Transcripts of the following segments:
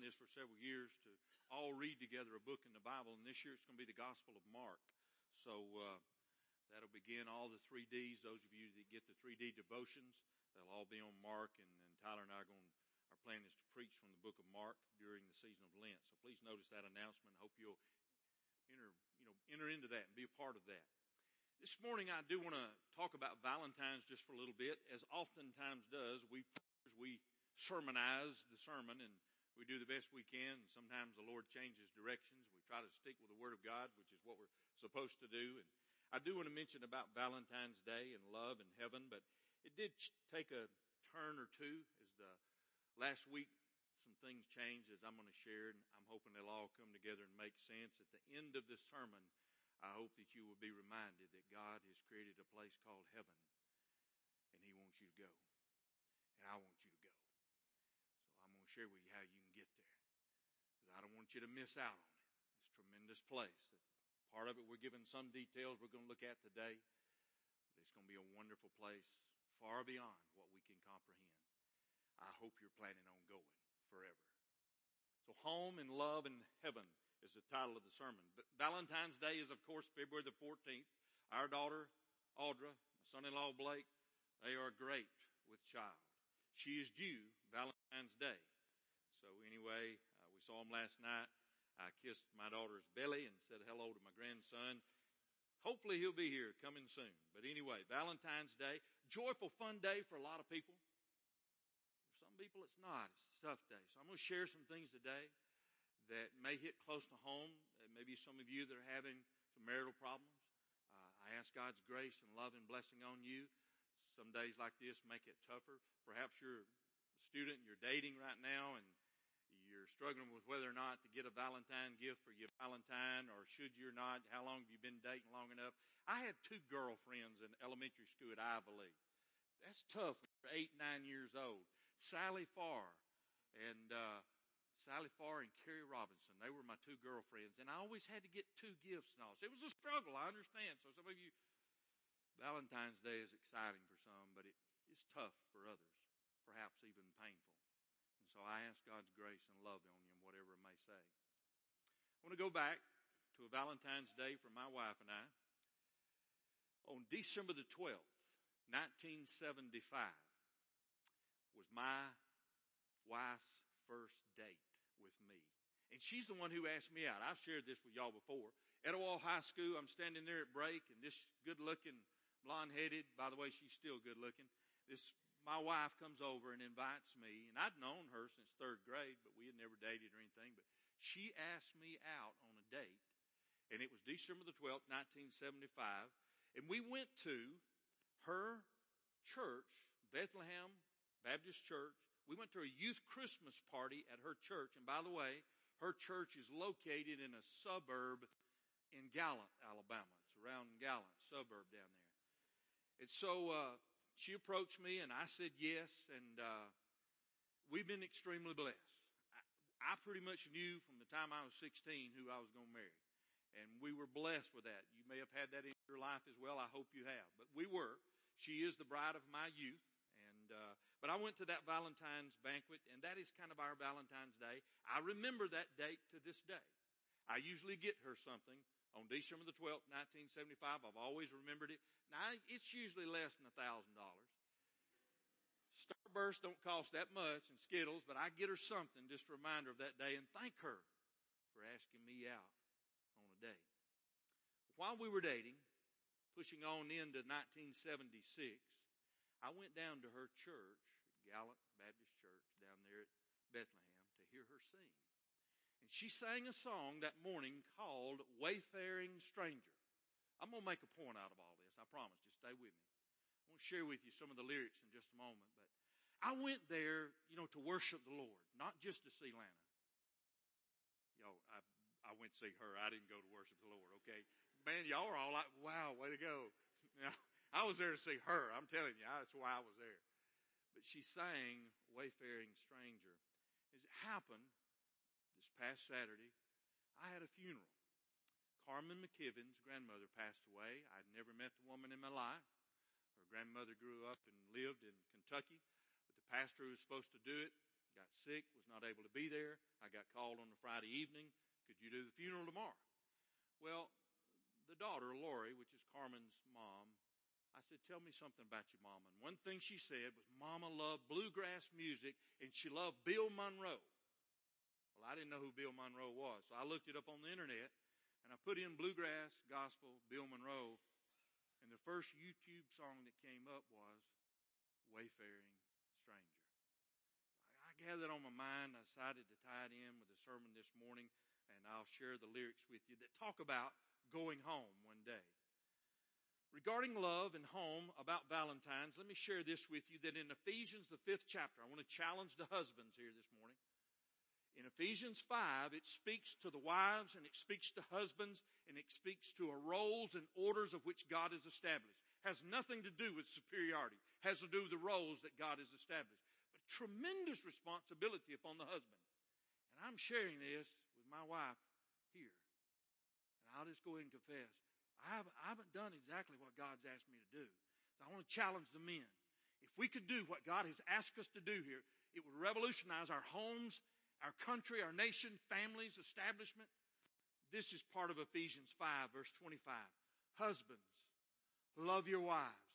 done this for several years to all read together a book in the Bible, and this year it's going to be the Gospel of Mark. So uh, that'll begin all the three Ds. Those of you that get the three D devotions, they'll all be on Mark, and, and Tyler and I are going. Our plan is to preach from the book of Mark during the season of Lent. So please notice that announcement. I hope you'll enter, you know, enter into that and be a part of that. This morning I do want to talk about Valentine's just for a little bit, as oftentimes does. We we sermonize the sermon and we do the best we can. Sometimes the Lord changes directions. We try to stick with the Word of God, which is what we're supposed to do. And I do want to mention about Valentine's Day and love and heaven, but it did take a turn or two as the last week some things changed as I'm going to share, and I'm hoping they'll all come together and make sense. At the end of this sermon, I hope that you will be reminded that God has created a place called heaven, and He wants you to go, and I want you to go. So I'm going to share with you how you can get there, because I don't want you to miss out on it. It's a tremendous place. Part of it, we're given some details we're going to look at today, but it's going to be a wonderful place, far beyond what we can comprehend. I hope you're planning on going forever. So home and love and heaven is the title of the sermon. But Valentine's Day is of course February the 14th. Our daughter, Audra, my son-in-law Blake, they are great with child. She is due Valentine's Day. So anyway, uh, we saw him last night. I kissed my daughter's belly and said hello to my grandson. Hopefully he'll be here coming soon. But anyway, Valentine's Day, joyful fun day for a lot of people. For some people, it's not. It's a tough day. So I'm going to share some things today that may hit close to home. Maybe some of you that are having some marital problems. Uh, I ask God's grace and love and blessing on you. Some days like this make it tougher. Perhaps you're a student, you're dating right now, and you're struggling with whether or not to get a Valentine gift for your Valentine, or should you or not. How long have you been dating long enough? I had two girlfriends in elementary school at Ivalee. That's tough. You're eight, nine years old. Sally Farr and uh, Sally Farr and Carrie Robinson. They were my two girlfriends, and I always had to get two gifts and all. So it was a struggle. I understand. So some of you, Valentine's Day is exciting for some, but it, it's tough for others, perhaps even painful. So I ask God's grace and love on you, and whatever it may say. I want to go back to a Valentine's Day for my wife and I. On December the 12th, 1975, was my wife's first date with me. And she's the one who asked me out. I've shared this with y'all before. Etowah High School, I'm standing there at break, and this good looking, blonde headed, by the way, she's still good looking. This, my wife comes over and invites me, and I'd known her since third grade, but we had never dated or anything. But she asked me out on a date, and it was December the 12th, 1975. And we went to her church, Bethlehem Baptist Church. We went to a youth Christmas party at her church. And by the way, her church is located in a suburb in Gallant, Alabama. It's around Gallant, suburb down there. And so uh, she approached me, and I said yes. And uh, we've been extremely blessed. I, I pretty much knew from the time I was 16 who I was going to marry. And we were blessed with that. You may have had that in your life as well. I hope you have. But we were. She is the bride of my youth. And uh, but I went to that Valentine's banquet, and that is kind of our Valentine's Day. I remember that date to this day. I usually get her something on December the twelfth, nineteen seventy-five. I've always remembered it. Now it's usually less than a thousand dollars. Starburst don't cost that much, and Skittles, but I get her something just a reminder of that day, and thank her for asking me out on a date. While we were dating, pushing on into 1976. I went down to her church, Gallant Baptist Church, down there at Bethlehem, to hear her sing. And she sang a song that morning called Wayfaring Stranger. I'm going to make a point out of all this. I promise. Just stay with me. I want to share with you some of the lyrics in just a moment. But I went there, you know, to worship the Lord, not just to see Lana. Yo, I, I went to see her. I didn't go to worship the Lord, okay? Man, y'all are all like, wow, way to go. Now, I was there to see her. I'm telling you, that's why I was there. But she sang Wayfaring Stranger. As it happened past Saturday, I had a funeral. Carmen McKibben's grandmother passed away. I'd never met the woman in my life. Her grandmother grew up and lived in Kentucky, but the pastor who was supposed to do it got sick, was not able to be there. I got called on the Friday evening. Could you do the funeral tomorrow? Well, the daughter, Lori, which is Carmen's mom, I said, Tell me something about your mom. And one thing she said was, Mama loved bluegrass music and she loved Bill Monroe. Well, I didn't know who Bill Monroe was, so I looked it up on the internet and I put in bluegrass, gospel, Bill Monroe, and the first YouTube song that came up was Wayfaring Stranger. I gathered on my mind. I decided to tie it in with the sermon this morning, and I'll share the lyrics with you that talk about going home one day. Regarding love and home about Valentine's, let me share this with you that in Ephesians, the fifth chapter, I want to challenge the husbands here this morning. In Ephesians 5, it speaks to the wives and it speaks to husbands and it speaks to roles and orders of which God has established. Has nothing to do with superiority. Has to do with the roles that God has established. But tremendous responsibility upon the husband. And I'm sharing this with my wife here. And I'll just go ahead and confess. I haven't, I haven't done exactly what God's asked me to do. So I want to challenge the men. If we could do what God has asked us to do here, it would revolutionize our homes, our country, our nation, families, establishment. This is part of Ephesians 5, verse 25. Husbands, love your wives,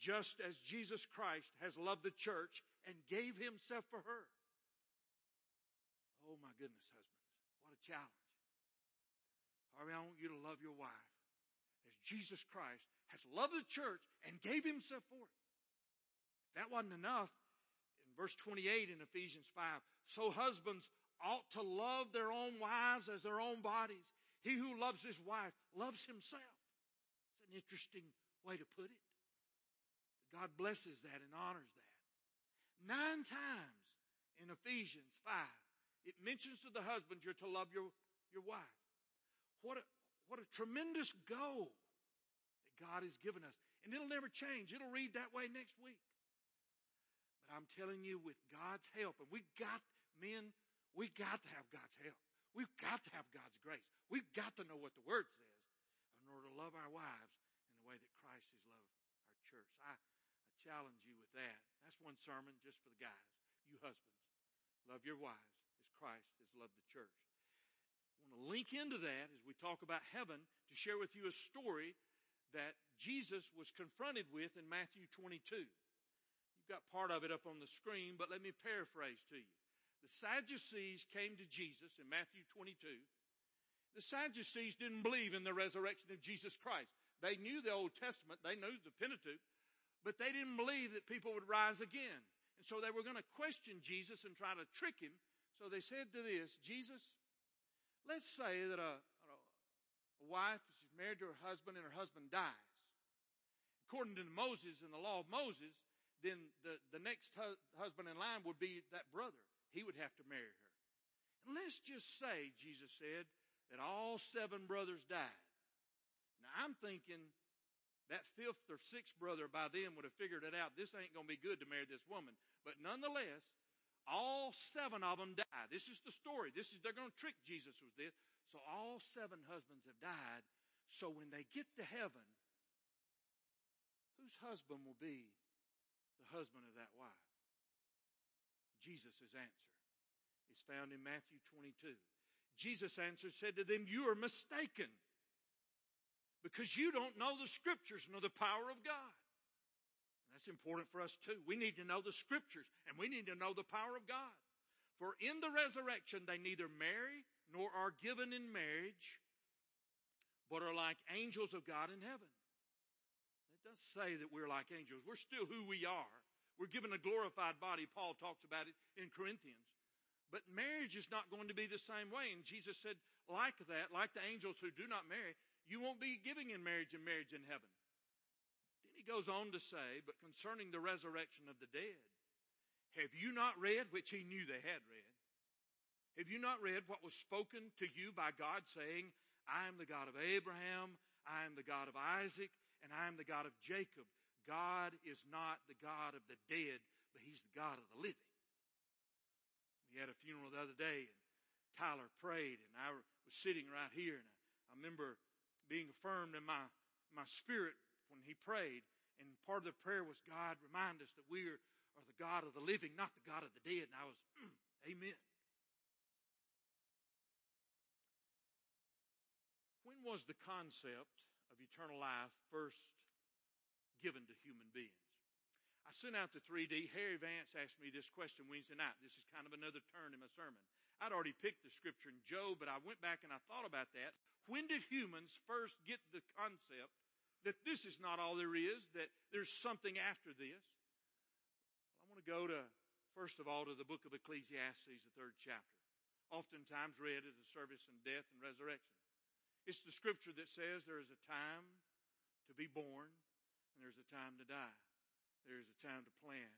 just as Jesus Christ has loved the church and gave himself for her. Oh my goodness, husbands. What a challenge. Harvey, I want you to love your wife as Jesus Christ has loved the church and gave himself for it. If that wasn't enough, verse 28 in Ephesians 5, so husbands ought to love their own wives as their own bodies. He who loves his wife loves himself. It's an interesting way to put it. God blesses that and honors that. Nine times in Ephesians 5, it mentions to the husband you're to love your, your wife. What a, what a tremendous goal that God has given us. And it'll never change. It'll read that way next week. But I'm telling you, with God's help, and we got, men, we got to have God's help. We've got to have God's grace. We've got to know what the Word says in order to love our wives in the way that Christ has loved our church. I, I challenge you with that. That's one sermon just for the guys. You husbands, love your wives as Christ has loved the church. I want to link into that as we talk about heaven to share with you a story that Jesus was confronted with in Matthew 22. You've got part of it up on the screen, but let me paraphrase to you. The Sadducees came to Jesus in Matthew 22. The Sadducees didn't believe in the resurrection of Jesus Christ. They knew the Old Testament, they knew the Pentateuch, but they didn't believe that people would rise again. And so they were going to question Jesus and try to trick him. So they said to this, Jesus, let's say that a, a wife is married to her husband and her husband dies. According to Moses and the law of Moses, then the, the next hu- husband in line would be that brother he would have to marry her. And let's just say, Jesus said, that all seven brothers died. Now I'm thinking that fifth or sixth brother by then would have figured it out. This ain't going to be good to marry this woman. But nonetheless, all seven of them died. This is the story. This is, they're going to trick Jesus with this. So all seven husbands have died. So when they get to heaven, whose husband will be the husband of that wife? Jesus' answer is found in Matthew 22. Jesus answered, said to them, You are mistaken because you don't know the scriptures nor the power of God. And that's important for us too. We need to know the scriptures and we need to know the power of God. For in the resurrection, they neither marry nor are given in marriage, but are like angels of God in heaven. It does say that we're like angels. We're still who we are. We're given a glorified body. Paul talks about it in Corinthians. But marriage is not going to be the same way. And Jesus said, like that, like the angels who do not marry, you won't be giving in marriage and marriage in heaven. Then he goes on to say, but concerning the resurrection of the dead, have you not read, which he knew they had read, have you not read what was spoken to you by God saying, I am the God of Abraham, I am the God of Isaac, and I am the God of Jacob. God is not the God of the dead, but He's the God of the living. We had a funeral the other day, and Tyler prayed, and I was sitting right here, and I remember being affirmed in my, my spirit when he prayed. And part of the prayer was, God, remind us that we are, are the God of the living, not the God of the dead. And I was, mm, amen. When was the concept of eternal life first given to human beings? I sent out the 3D. Harry Vance asked me this question Wednesday night. This is kind of another turn in my sermon. I'd already picked the scripture in Job, but I went back and I thought about that. When did humans first get the concept that this is not all there is, that there's something after this? Well, I want to go to, first of all, to the book of Ecclesiastes, the third chapter, oftentimes read at the service and death and resurrection. It's the scripture that says there is a time to be born and there's a time to die. There's a time to plant.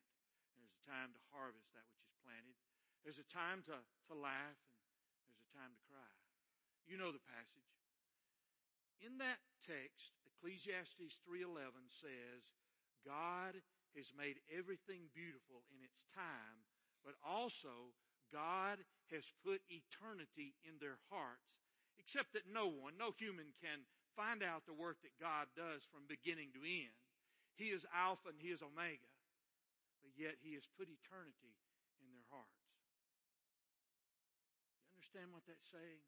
There's a time to harvest that which is planted. There's a time to, to laugh and there's a time to cry. You know the passage. In that text, Ecclesiastes 3:11 says, God has made everything beautiful in its time, but also God has put eternity in their hearts, except that no one, no human can find out the work that God does from beginning to end. He is Alpha and He is Omega. But yet He has put eternity in their hearts. You understand what that's saying?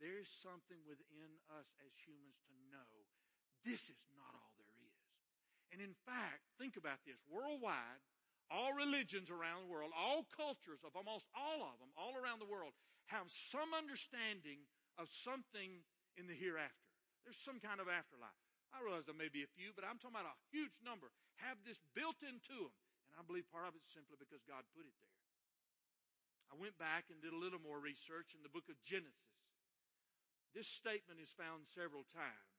There is something within us as humans to know this is not all there is. And in fact, think about this. Worldwide, all religions around the world, all cultures of almost all of them, all around the world, have some understanding of something in the hereafter. There's some kind of afterlife. I realize there may be a few, but I'm talking about a huge number have this built into them. And I believe part of it's simply because God put it there. I went back and did a little more research in the book of Genesis. This statement is found several times.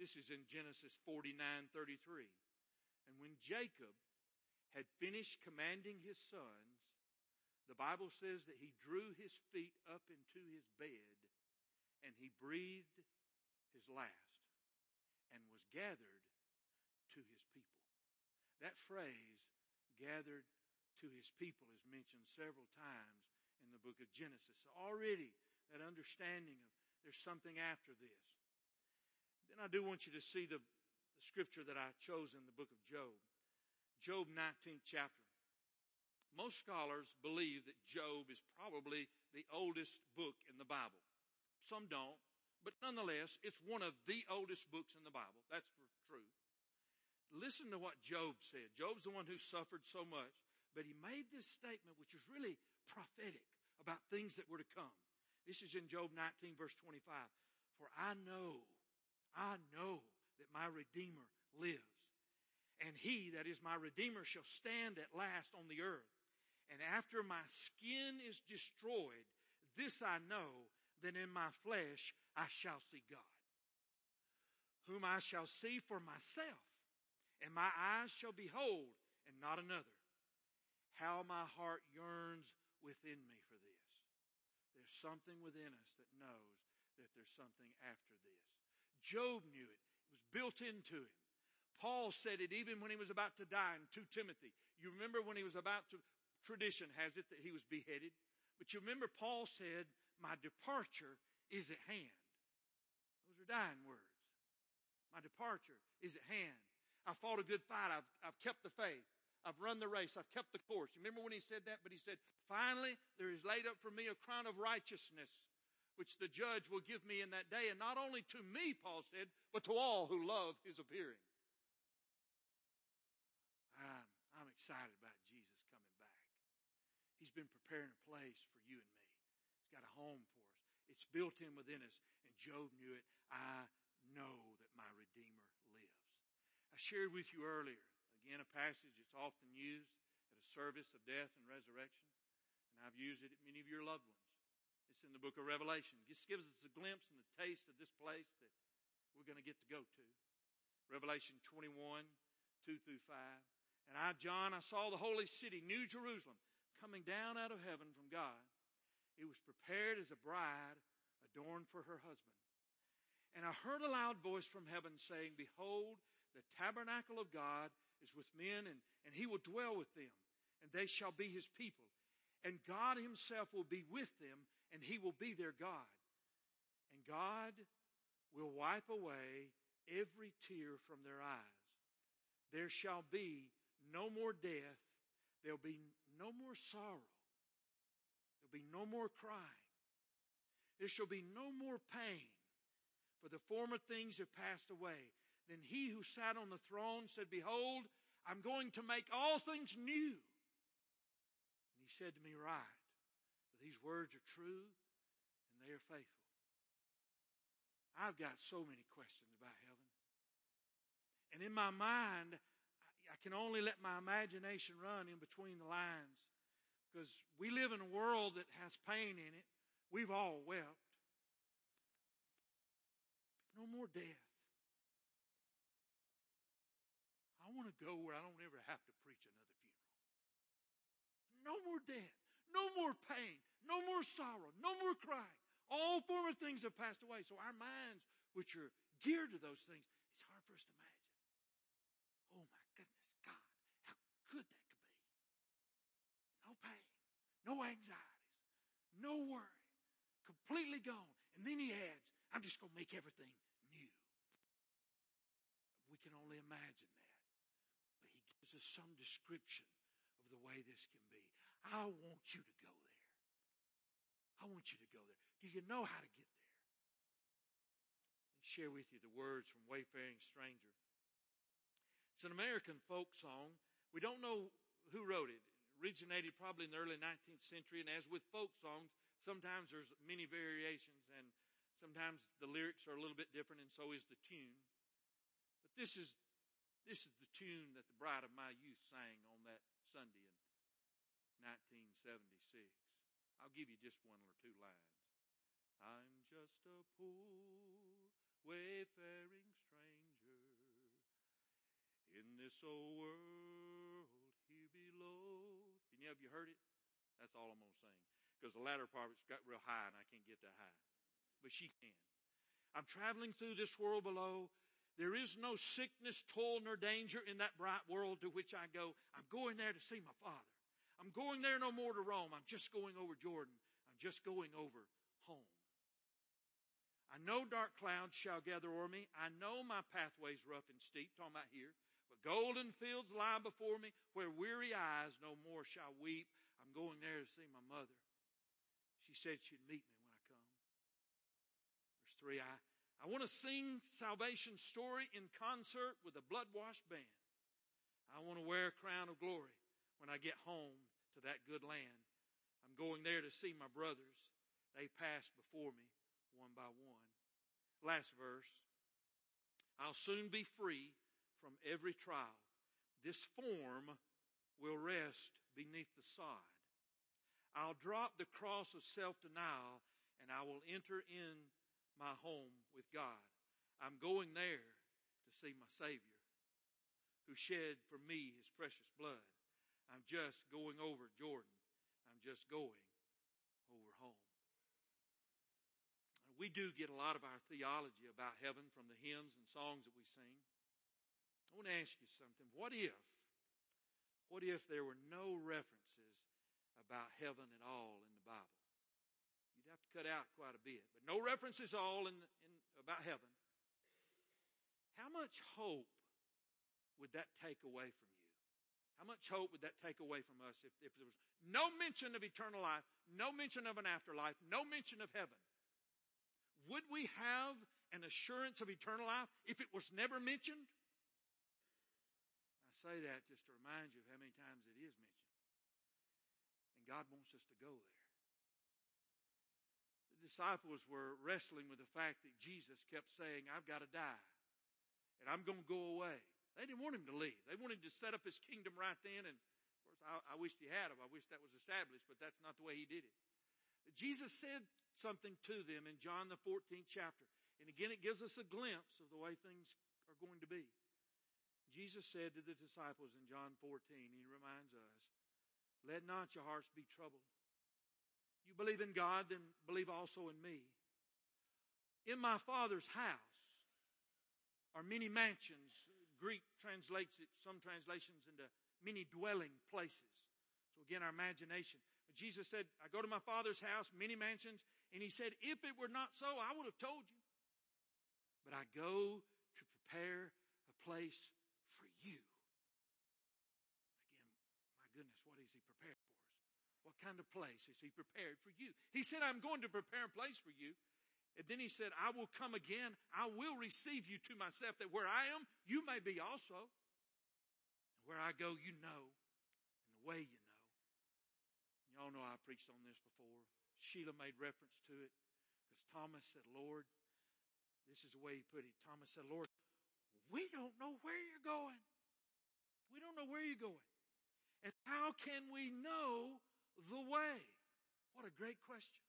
This is in Genesis 49 33. And when Jacob had finished commanding his sons, the Bible says that he drew his feet up into his bed and he breathed his last and was gathered to his people. That phrase, gathered to his people, is mentioned several times in the book of Genesis. Already that understanding of there's something after this. Then I do want you to see the, the scripture that I chose in the book of Job. Job 19th chapter. Most scholars believe that Job is probably the oldest book in the Bible. Some don't. But nonetheless, it's one of the oldest books in the Bible. That's for true. Listen to what Job said. Job's the one who suffered so much, but he made this statement which is really prophetic about things that were to come. This is in Job 19 verse 25. For I know, I know that my Redeemer lives. And he, that is my Redeemer, shall stand at last on the earth. And after my skin is destroyed, this I know, that in my flesh I shall see God, whom I shall see for myself, and my eyes shall behold, and not another. How my heart yearns within me for this. There's something within us that knows that there's something after this. Job knew it. It was built into him. Paul said it even when he was about to die in 2 Timothy. You remember when he was about to, tradition has it that he was beheaded. But you remember Paul said, my departure is at hand. Those are dying words. My departure is at hand. I fought a good fight. I've, I've kept the faith. I've run the race. I've kept the course. You remember when he said that? But he said, finally, there is laid up for me a crown of righteousness, which the judge will give me in that day. And not only to me, Paul said, but to all who love his appearing. I'm, I'm excited about Jesus coming back. He's been preparing a place for you and me got a home for us. It's built in within us. And Job knew it. I know that my Redeemer lives. I shared with you earlier, again, a passage that's often used at a service of death and resurrection. And I've used it at many of your loved ones. It's in the book of Revelation. It just gives us a glimpse and a taste of this place that we're going to get to go to. Revelation 21, 2 through 5. And I, John, I saw the holy city, New Jerusalem, coming down out of heaven from God it was prepared as a bride adorned for her husband. And I heard a loud voice from heaven saying, Behold, the tabernacle of God is with men, and, and he will dwell with them, and they shall be his people. And God himself will be with them, and he will be their God. And God will wipe away every tear from their eyes. There shall be no more death. There'll be no more sorrow. There'll be no more crying. There shall be no more pain, for the former things have passed away. Then he who sat on the throne said, Behold, I'm going to make all things new. And he said to me, Write, these words are true and they are faithful. I've got so many questions about heaven. And in my mind, I can only let my imagination run in between the lines because we live in a world that has pain in it. We've all wept. No more death. I want to go where I don't ever have to preach another funeral. No more death. No more pain. No more sorrow. No more crying. All former things have passed away. So our minds, which are geared to those things, it's hard for us to imagine. Oh my goodness, God, how good that could be. No pain, no anxieties, no worry, completely gone. And then he adds, I'm just going to make everything new. We can only imagine that. But he gives us some description of the way this can be. I want you to go there. I want you to go there. Do you know how to get there? Let me share with you the words from Wayfaring Stranger. It's an American folk song. We don't know who wrote it. It originated probably in the early 19th century, and as with folk songs, sometimes there's many variations, and sometimes the lyrics are a little bit different, and so is the tune. But this is this is the tune that the bride of my youth sang on that Sunday in 1976. I'll give you just one or two lines. I'm just a poor wayfaring stranger in this old world here below. Can you have you heard it? That's all I'm gonna sing because the latter part got real high and I can't get that high, but she can. I'm traveling through this world below. There is no sickness, toil, nor danger in that bright world to which I go. I'm going there to see my Father. I'm going there no more to roam. I'm just going over Jordan. I'm just going over home. I know dark clouds shall gather o'er me. I know my pathway's rough and steep. Talking about here. But golden fields lie before me where weary eyes no more shall weep. I'm going there to see my mother. She said she'd meet me when I come. Verse three, I I want to sing salvation story in concert with a blood washed band. I want to wear a crown of glory when I get home to that good land. I'm going there to see my brothers. They passed before me one by one. Last verse. I'll soon be free from every trial. This form will rest beneath the sod. I'll drop the cross of self denial and I will enter in my home with God. I'm going there to see my Savior who shed for me his precious blood. I'm just going over Jordan. I'm just going over home. We do get a lot of our theology about heaven from the hymns and songs that we sing. I want to ask you something. What if, what if there were no references about heaven at all in the Bible? You'd have to cut out quite a bit, but no references at all in, in about heaven. How much hope would that take away from you? How much hope would that take away from us if, if there was no mention of eternal life, no mention of an afterlife, no mention of heaven? Would we have an assurance of eternal life if it was never mentioned? I say that just to remind you of how many times it is mentioned. And God wants us to go there The disciples were wrestling with the fact that Jesus kept saying, I've got to die and I'm going to go away. They didn't want him to leave. They wanted to set up his kingdom right then. And of course, I, I wished he had him. I wish that was established, but that's not the way he did it. Jesus said something to them in John the 14th chapter. And again, it gives us a glimpse of the way things are going to be. Jesus said to the disciples in John 14, he reminds us, let not your hearts be troubled. You believe in God, then believe also in me. In my Father's house are many mansions. Greek translates it, some translations into many dwelling places. So again, our imagination. But Jesus said, I go to my Father's house, many mansions. And he said, if it were not so, I would have told you. But I go to prepare a place for you. Again, my goodness, what kind of place has he prepared for you? He said, I'm going to prepare a place for you. And then he said, I will come again. I will receive you to myself that where I am, you may be also. And where I go, you know. And the way you know. Y'all know I preached on this before. Sheila made reference to it because Thomas said, Lord, this is the way he put it. Thomas said, Lord, we don't know where you're going. We don't know where you're going. And how can we know the way? What a great question.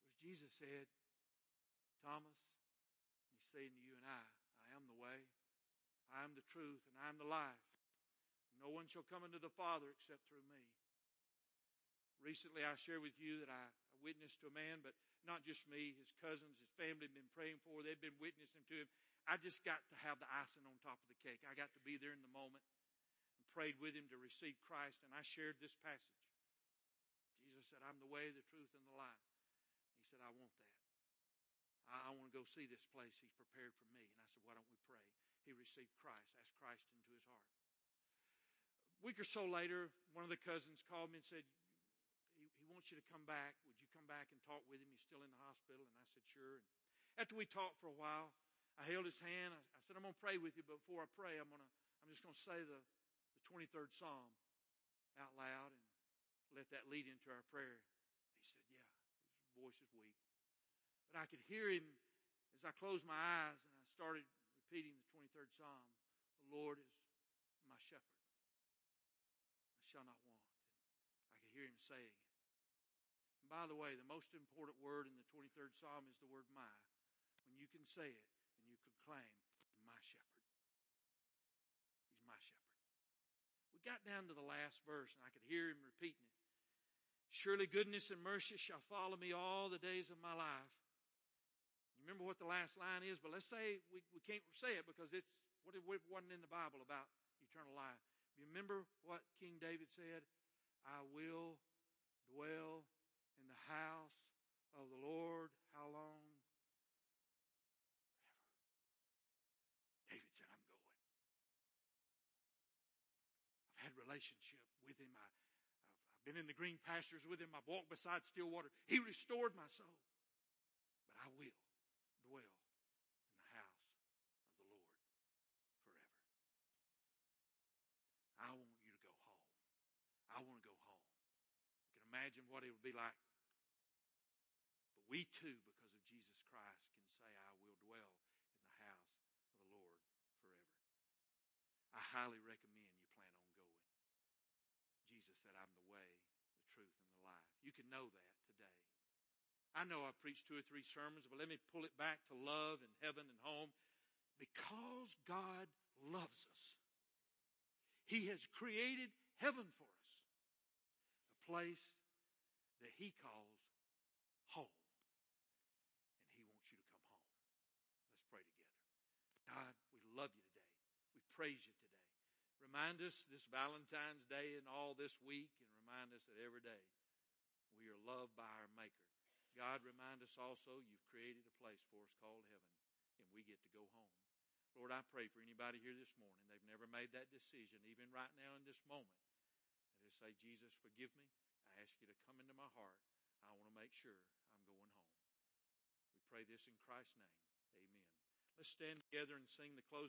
Because Jesus said, Thomas, he's saying to you and I, I am the way, I am the truth, and I am the life. No one shall come into the Father except through me. Recently, I shared with you that I witnessed to a man, but not just me, his cousins, his family have been praying for. They've been witnessing to him. I just got to have the icing on top of the cake. I got to be there in the moment and prayed with him to receive Christ, and I shared this passage. Said, I'm the way, the truth, and the life. He said, I want that. I, want to go see this place he's prepared for me. And I said, why don't we pray? He received Christ, asked Christ into his heart. A week or so later, one of the cousins called me and said, he, he wants you to come back. Would you come back and talk with him? He's still in the hospital. And I said, sure. And after we talked for a while, I held his hand. I, I said, I'm going to pray with you, but before I pray, I'm going to, I'm just going to say the, the 23rd Psalm out loud and let that lead into our prayer. He said, yeah. His voice is weak. But I could hear him as I closed my eyes and I started repeating the 23rd Psalm. The Lord is my shepherd. I shall not want. And I could hear him saying it. And by the way, the most important word in the 23rd Psalm is the word my. When you can say it and you can claim, my shepherd. He's my shepherd. We got down to the last verse and I could hear him repeating it. Surely goodness and mercy shall follow me all the days of my life. You remember what the last line is, but let's say we, we can't say it because it's what it wasn't in the Bible about eternal life. Remember what King David said? I will dwell in the house of the Lord. How long? Forever. David said, I'm going. I've had relationship with him. I, been in the green pastures with him. I've walked beside still water. He restored my soul. But I will dwell in the house of the Lord forever. I want you to go home. I want to go home. You can imagine what it would be like. But we too, because of Jesus Christ, can say, I will dwell in the house of the Lord forever. I highly recommend you plan on going. Jesus said, I'm the way, the truth, and the life. You can know that today. I know I've preached two or three sermons, but let me pull it back to love and heaven and home. Because God loves us, He has created heaven for us, a place that He calls home. And He wants you to come home. Let's pray together. God, we love you today. We praise you today. Remind us this Valentine's Day and all this week, and remind us that every day we are loved by our Maker. God, remind us also you've created a place for us called heaven, and we get to go home. Lord, I pray for anybody here this morning. They've never made that decision, even right now in this moment. And they say, Jesus, forgive me. I ask you to come into my heart. I want to make sure I'm going home. We pray this in Christ's name. Amen. Let's stand together and sing the closing.